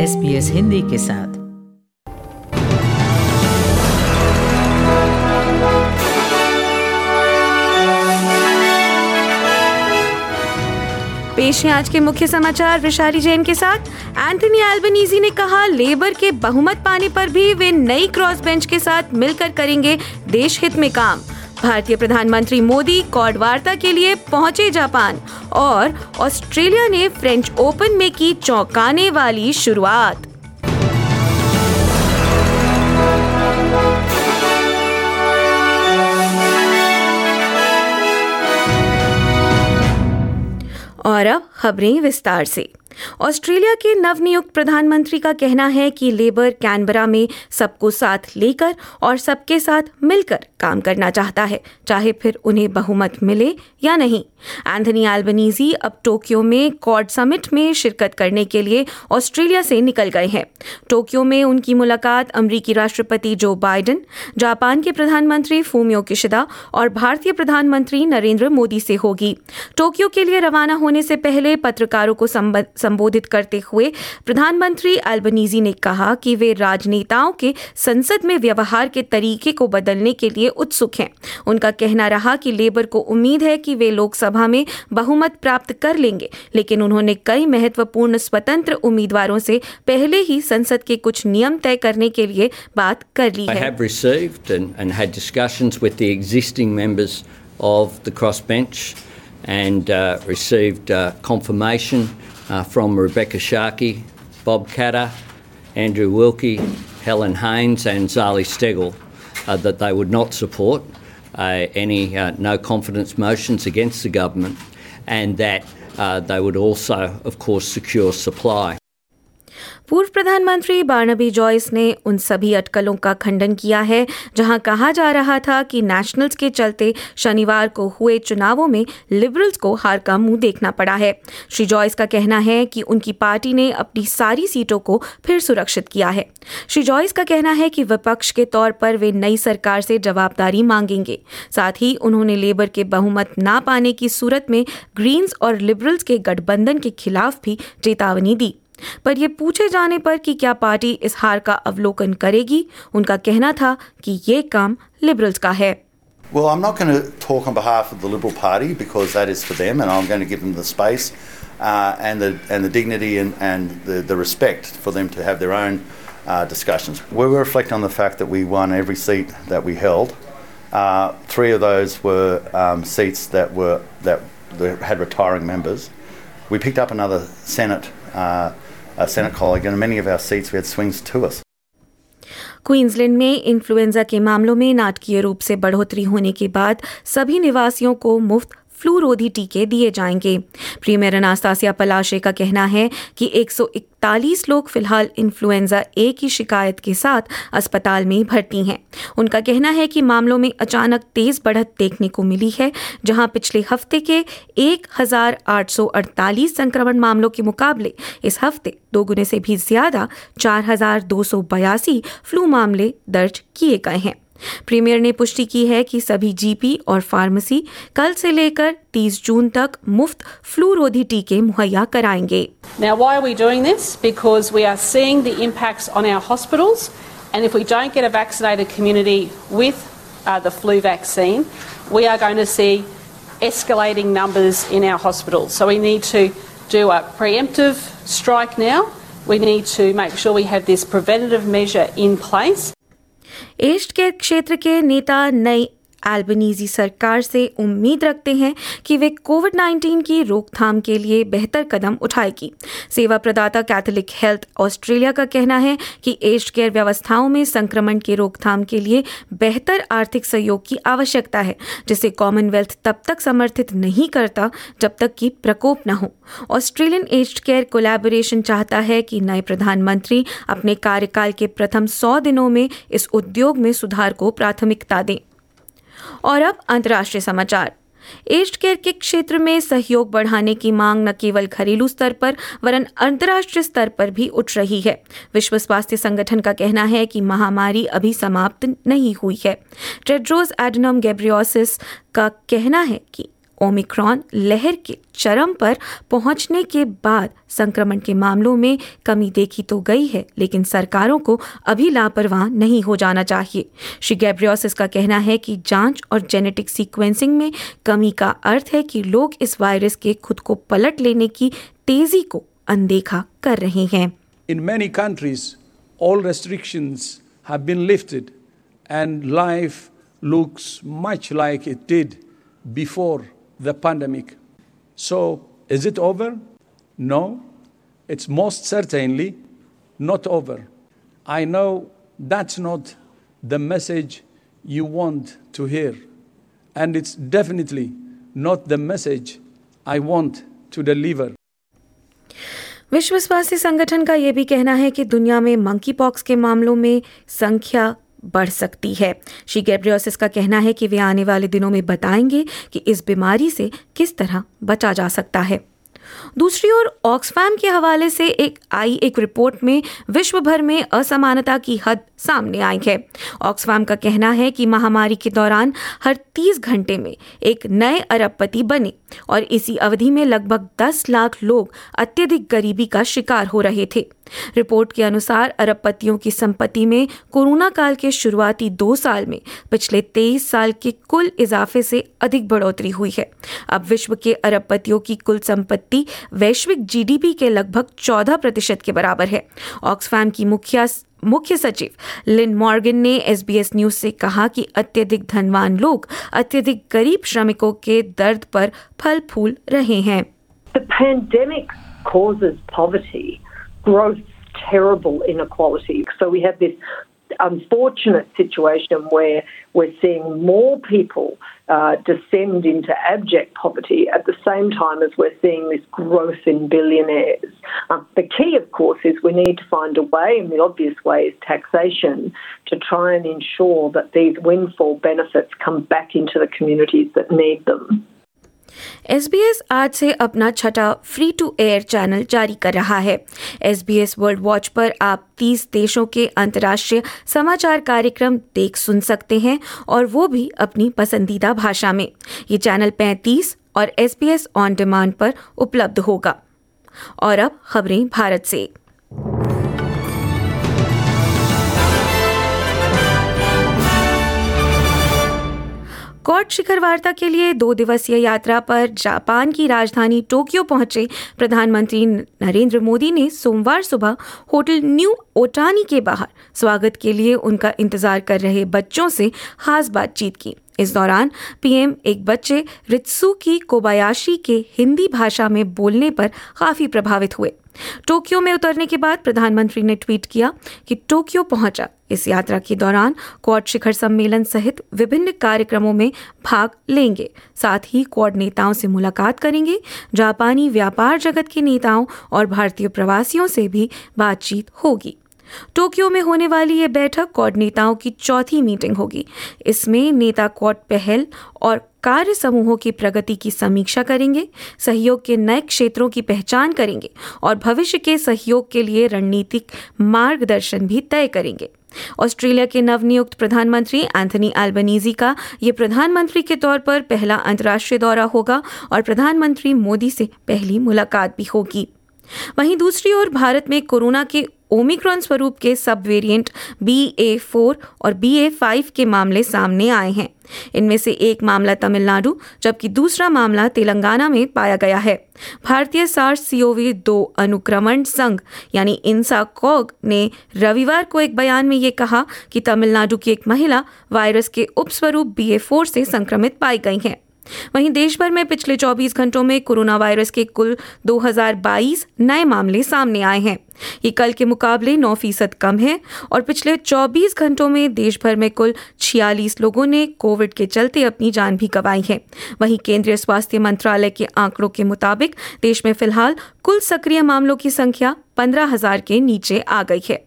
S Hindi के साथ। पेश है आज के मुख्य समाचार विशाली जैन के साथ। एंथनी एल्बनीजी ने कहा, लेबर के बहुमत पाने पर भी वे नई क्रॉस बेंच के साथ मिलकर करेंगे देश हित में काम। भारतीय प्रधानमंत्री मोदी कॉड वार्ता के लिए पहुँचे जापान और ऑस्ट्रेलिया ने फ्रेंच ओपन में की चौंकाने वाली शुरुआत। और अब खबरें विस्तार से। ऑस्ट्रेलिया के नवनियुक्त प्रधानमंत्री का कहना है कि लेबर कैनबरा में सबको साथ लेकर और सबके साथ मिलकर काम करना चाहता है, चाहे फिर उन्हें बहुमत मिले या नहीं। एंथनी एल्बनीजी अब टोक्यो में कॉड समिट में शिरकत करने के लिए ऑस्ट्रेलिया से निकल गए हैं। टोक्यो में उनकी मुलाकात अमरीकी राष्ट्रपति जो बाइडेन, जापान के प्रधानमंत्री फूमियो किशिदा और भारतीय प्रधानमंत्री नरेंद्र मोदी से होगी। टोक्यो के लिए रवाना होने से पहले पत्रकारों को संबोधित करते हुए प्रधानमंत्री एल्बनीजी ने कहा कि वे राजनेताओं के संसद में व्यवहार के तरीके को बदलने के लिए उत्सुक हैं उनका कहना रहा कि लेबर को उम्मीद है कि वे लोकसभा में बहुमत प्राप्त कर लेंगे लेकिन उन्होंने कई महत्वपूर्ण स्वतंत्र उम्मीदवारों से पहले ही संसद के कुछ नियम तय करने के लिए बात कर ली है and, and had discussions with the existing members of the crossbench and uh, received uh, confirmation uh, from Rebecca Sharkey, Bob Catter, Andrew Wilkie, Helen Haynes, and Zali Stegel uh, that they would not support uh, any uh, no confidence motions against the government and that uh, they would also, of course, secure supply. पूर्व प्रधानमंत्री Barnaby Joyce ने उन सभी अटकलों का खंडन किया है, जहाँ कहा जा रहा था कि नेशनल्स के चलते शनिवार को हुए चुनावों में लिबरल्स को हार का मुँह देखना पड़ा है। श्री जॉयस का कहना है कि उनकी पार्टी ने अपनी सारी सीटों को फिर सुरक्षित किया है। श्री जॉयस का कहना है कि विपक्ष के तौर पर वे नई सरकार से जवाबदारी मांगेंगे। साथ ही उन्होंने लेबर के बहुमत ना पाने की सूरत में ग्रीन्स और लिबरल्स के गठबंधन के खिलाफ भी चेतावनी दी। पर यह पूछे जाने पर कि क्या पार्टी इस हार का अवलोकन करेगी उनका कहना था कि ये काम लिबरल्स का है Well, I'm not going to talk on behalf of the Liberal Party because that is for them, and I'm going to give them the space uh, and the and the dignity and, and the, the respect for them to have their own uh, discussions. We will reflect on the fact that we won every seat that we held. Uh, three of those were um, seats that were that that had retiring members. We picked up another Senate uh, a Senate colleague, and in many of our seats we had swings to us. Queensland में influenza के मामलों में नाटकीय रूप से बढ़ोतरी होने के बाद सभी निवासियों को मुफ़्त फ्लू रोधी टीके दिए जाएँगे। प्रीमियर अनास्तासिया पलाशे का कहना है कि 141 लोग फ़िलहाल इन्फ्लुएंजा ए की शिकायत के साथ अस्पताल में भर्ती हैं। उनका कहना है कि मामलों में अचानक तेज बढ़त देखने को मिली है, जहाँ पिछले हफ़्ते के 1848 संक्रमण मामलों के मुकाबले इस हफ़्ते दोगुने से भी ज़्यादा 4282 फ्लू मामले दर्ज किए गए हैं। प्रीमियर ने पुष्टि की है कि सभी जीपी और फार्मेसी कल से लेकर 30 जून तक मुफ़्त फ्लू रोधी टीके मुहैया कराएँगे Now, why are we doing this? Because we are seeing the impacts on our hospitals, and if we don't get a vaccinated community with uh, the flu vaccine, we are going to see escalating numbers in our hospitals. So we need to do a preemptive strike now. We need to make sure we have this preventative measure in place. East के क्षेत्र के नेता नई Albanese सरकार से उम्मीद रखते हैं कि वे कोविड 19 की रोकथाम के लिए बेहतर कदम उठाएगी। सेवा प्रदाता कैथोलिक हेल्थ ऑस्ट्रेलिया का कहना है कि एज केयर व्यवस्थाओं में संक्रमण की रोकथाम के लिए बेहतर आर्थिक सहयोग की आवश्यकता है, जिसे कॉमनवेल्थ तब तक समर्थित नहीं करता जब तक कि प्रकोप न हो। ऑस्ट्रेलियन एज केयर कोलैबोरेशन चाहता है कि नए प्रधानमंत्री अपने कार्यकाल के प्रथम सौ दिनों में इस उद्योग में सुधार को प्राथमिकता दें। और अब अंतर्राष्ट्रीय समाचार। एस्ट केयर के क्षेत्र में सहयोग बढ़ाने की मांग न केवल घरेलू स्तर पर, वरन अंतर्राष्ट्रीय स्तर पर भी उठ रही है। विश्व स्वास्थ्य संगठन का कहना है कि महामारी अभी समाप्त नहीं हुई है। टेड्रोस एडनम गैब्रियोसिस का कहना है कि ओमिक्रॉन लहर के चरम पर पहुँचने के बाद संक्रमण के मामलों में कमी देखी तो गई है, लेकिन सरकारों को अभी लापरवाह नहीं हो जाना चाहिए। श्री गैब्रियोसिस का कहना है कि जाँच और जेनेटिक सीक्वेंसिंग में कमी का अर्थ है कि लोग इस वायरस के खुद को पलट लेने की तेज़ी को अनदेखा कर रहे हैं। In many countries been lifted and life looks much like it did before. the pandemic. So, is it over? No, it's most certainly not over. I know that's not the message you want to hear, and it's definitely not the message I want to deliver. विश्व स्वास्थ्य संगठन का यह भी कहना है कि दुनिया में मंकी पॉक्स के मामलों में संख्या बढ़ सकती है। श्री गैब्रियोसिस का कहना है कि वे आने वाले दिनों में बताएँगे कि इस बीमारी से किस तरह बचा जा सकता है। दूसरी ओर, ऑक्सफैम के हवाले से एक आई एक रिपोर्ट में विश्व भर में असमानता की हद सामने आई है। ऑक्सफैम का कहना है कि महामारी के दौरान हर 30 घंटे में एक नए अरबपति बने और इसी अवधि में लगभग 10 लाख लोग अत्यधिक गरीबी का शिकार हो रहे थे। रिपोर्ट के अनुसार अरबपतियों की संपत्ति में कोरोना काल के शुरुआती दो साल में पिछले तेईस साल के कुल इजाफे से अधिक बढ़ोतरी हुई है। अब विश्व के अरबपतियों की कुल संपत्ति वैश्विक जीडीपी के लगभग 14 प्रतिशत के बराबर है। ऑक्सफैम की मुखिया मुख्य सचिव लिन मॉर्गन ने एसबीएस न्यूज़ से कहा कि अत्यधिक धनवान लोग अत्यधिक गरीब श्रमिकों के दर्द पर फल फूल रहे हैं। The causes poverty, growth, terrible inequality. So we have this unfortunate situation where we're seeing more people uh, descend into abject poverty at the same time as we're seeing this growth in billionaires. Um, the key, of course, is we need to find a way, and the obvious way is taxation, to try and ensure that these windfall benefits come back into the communities that need them. S B S आज से अपना छठा free to air channel जारी कर रहा है। S B S World Watch पर आप 30 देशों के अंतर्राष्ट्रीय समाचार कार्यक्रम देख सुन सकते हैं और वो भी अपनी पसंदीदा भाषा में। ये चैनल 35 और S B S on demand पर उपलब्ध होगा। और अब खबरें भारत से। क्वाड शिखर वार्ता के लिए दो दिवसीय यात्रा पर जापान की राजधानी टोक्यो पहुँचे प्रधानमंत्री नरेंद्र मोदी ने सोमवार सुबह होटल न्यू ओटानी के बाहर स्वागत के लिए उनका इंतज़ार कर रहे बच्चों से खास बातचीत की। इस दौरान पीएम एक बच्चे रित्सुकी कोबायाशी के हिंदी भाषा में बोलने पर काफ़ी प्रभावित हुए। टोक्यो में उतरने के बाद प्रधानमंत्री ने ट्वीट किया कि टोक्यो पहुँचा। इस यात्रा के दौरान क्वाड शिखर सम्मेलन सहित विभिन्न कार्यक्रमों में भाग लेंगे। साथ ही क्वाड नेताओं से मुलाकात करेंगे। जापानी व्यापार जगत के नेताओं और भारतीय प्रवासियों से भी बातचीत होगी। टोक्यो में होने वाली ये बैठक क्वाड नेताओं की चौथी मीटिंग होगी। इसमें नेता क्वाड पहल और कार्य समूहों की प्रगति की समीक्षा करेंगे, सहयोग के नए क्षेत्रों की पहचान करेंगे और भविष्य के सहयोग के लिए रणनीतिक मार्गदर्शन भी तय करेंगे। ऑस्ट्रेलिया के नवनियुक्त प्रधानमंत्री एंथनी एल्बनीजी का ये प्रधानमंत्री के तौर पर पहला अंतर्राष्ट्रीय दौरा होगा और प्रधानमंत्री मोदी से पहली मुलाकात भी होगी। वहीं दूसरी ओर भारत में कोरोना के ओमिक्रॉन स्वरूप के sub variant B A four और बी ए फाइव के मामले सामने आए हैं। इनमें से एक मामला तमिलनाडु, जबकि दूसरा मामला तेलंगाना में पाया गया है। भारतीय सार्स सीओवी दो अनुक्रमण संघ, यानी इंसा कॉग, ने रविवार को एक बयान में ये कहा कि तमिलनाडु की एक महिला वायरस के उपस्वरूप बी ए फोर से संक्रमित पाई गई हैं। वहीं देश भर में पिछले 24 घंटों में कोरोना वायरस के कुल 2022 नए मामले सामने आए हैं। ये कल के मुकाबले 9 फ़ीसद कम है और पिछले 24 घंटों में देश भर में कुल 46 लोगों ने कोविड के चलते अपनी जान भी गंवाई है। वहीं केंद्रीय स्वास्थ्य मंत्रालय के आंकड़ों के मुताबिक देश में फ़िलहाल कुल सक्रिय मामलों की संख्या पंद्रह के नीचे आ गई है।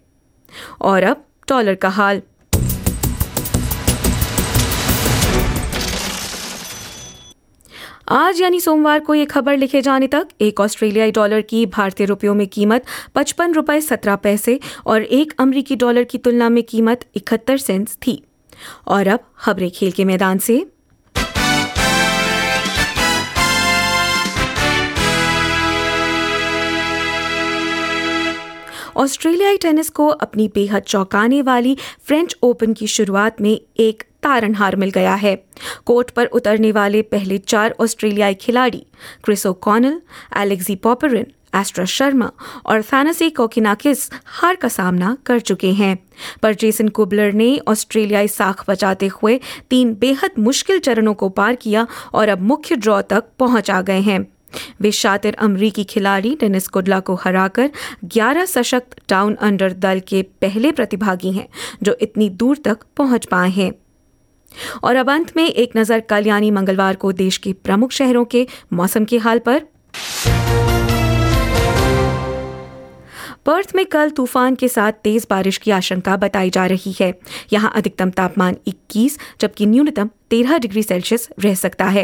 और अब डॉलर का हाल। आज यानी सोमवार को ये खबर लिखे जाने तक एक ऑस्ट्रेलियाई डॉलर की भारतीय रुपयों में कीमत पचपन रुपये सत्रह पैसे और एक अमरीकी डॉलर की तुलना में कीमत इकहत्तर सेंट्स थी। और अब खबरें खेल के मैदान से। ऑस्ट्रेलियाई टेनिस को अपनी बेहद चौंकाने वाली फ्रेंच ओपन की शुरुआत में एक तारनहार मिल गया है। कोर्ट पर उतरने वाले पहले चार ऑस्ट्रेलियाई खिलाड़ी, Chris O'Connell Alexei Popyrin, Astra Sharma और थैनसी कोकिनाकिस हार का सामना कर चुके हैं। पर जेसन कुबलर ने ऑस्ट्रेलियाई साख बचाते हुए तीन बेहद मुश्किल चरणों को पार किया और अब मुख्य ड्रॉ तक पहुँच आ गए हैं। वे शातिर अमरीकी खिलाड़ी डेनिस कुडला को हराकर 11 सशक्त डाउन अंडर दल के पहले प्रतिभागी हैं, जो इतनी दूर तक पहुँच पाए हैं। और अब अंत में एक नज़र कल यानी मंगलवार को देश के प्रमुख शहरों के मौसम के हाल पर। पर्थ में कल तूफ़ान के साथ तेज बारिश की आशंका बताई जा रही है। यहाँ अधिकतम तापमान 21 जबकि न्यूनतम 13 डिग्री सेल्सियस रह सकता है।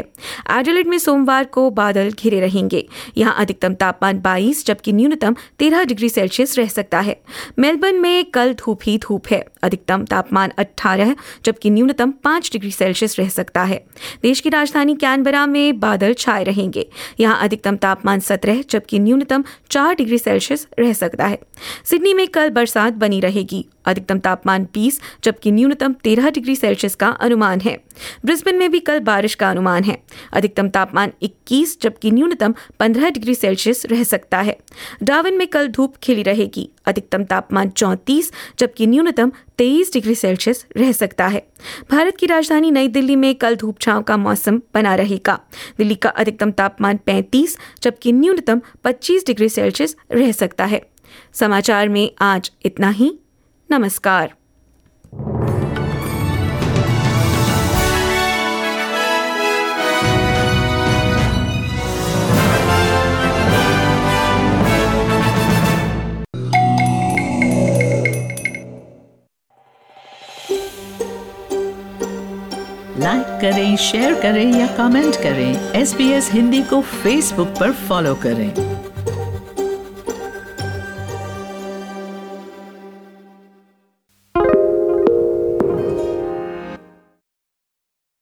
एडिलेड में सोमवार को बादल घिरे रहेंगे। यहाँ अधिकतम तापमान 22 जबकि न्यूनतम 13 डिग्री सेल्सियस रह सकता है। मेलबर्न में कल धूप ही धूप है। अधिकतम तापमान 18 जबकि न्यूनतम 5 डिग्री सेल्सियस रह सकता है। देश की राजधानी कैनबरा में बादल छाए रहेंगे। यहाँ अधिकतम तापमान 17 जबकि न्यूनतम 4 डिग्री सेल्सियस रह सकता है। सिडनी में कल बरसात बनी रहेगी। अधिकतम तापमान 20 जबकि न्यूनतम 13 डिग्री सेल्सियस का अनुमान है। ब्रिस्बेन में भी कल बारिश का अनुमान है। अधिकतम तापमान 21 जबकि न्यूनतम 15 डिग्री सेल्सियस रह सकता है। डावन में कल धूप खिली रहेगी। अधिकतम तापमान 34 जबकि न्यूनतम 23 डिग्री सेल्सियस रह सकता है। भारत की राजधानी नई दिल्ली में कल धूप छांव का मौसम बना रहेगा। दिल्ली का अधिकतम तापमान 35 जबकि न्यूनतम 25 डिग्री सेल्सियस रह सकता है। समाचार में आज इतना ही। नमस्कार। करें शेयर करें या कमेंट करें एस हिंदी को फेसबुक पर फॉलो करें।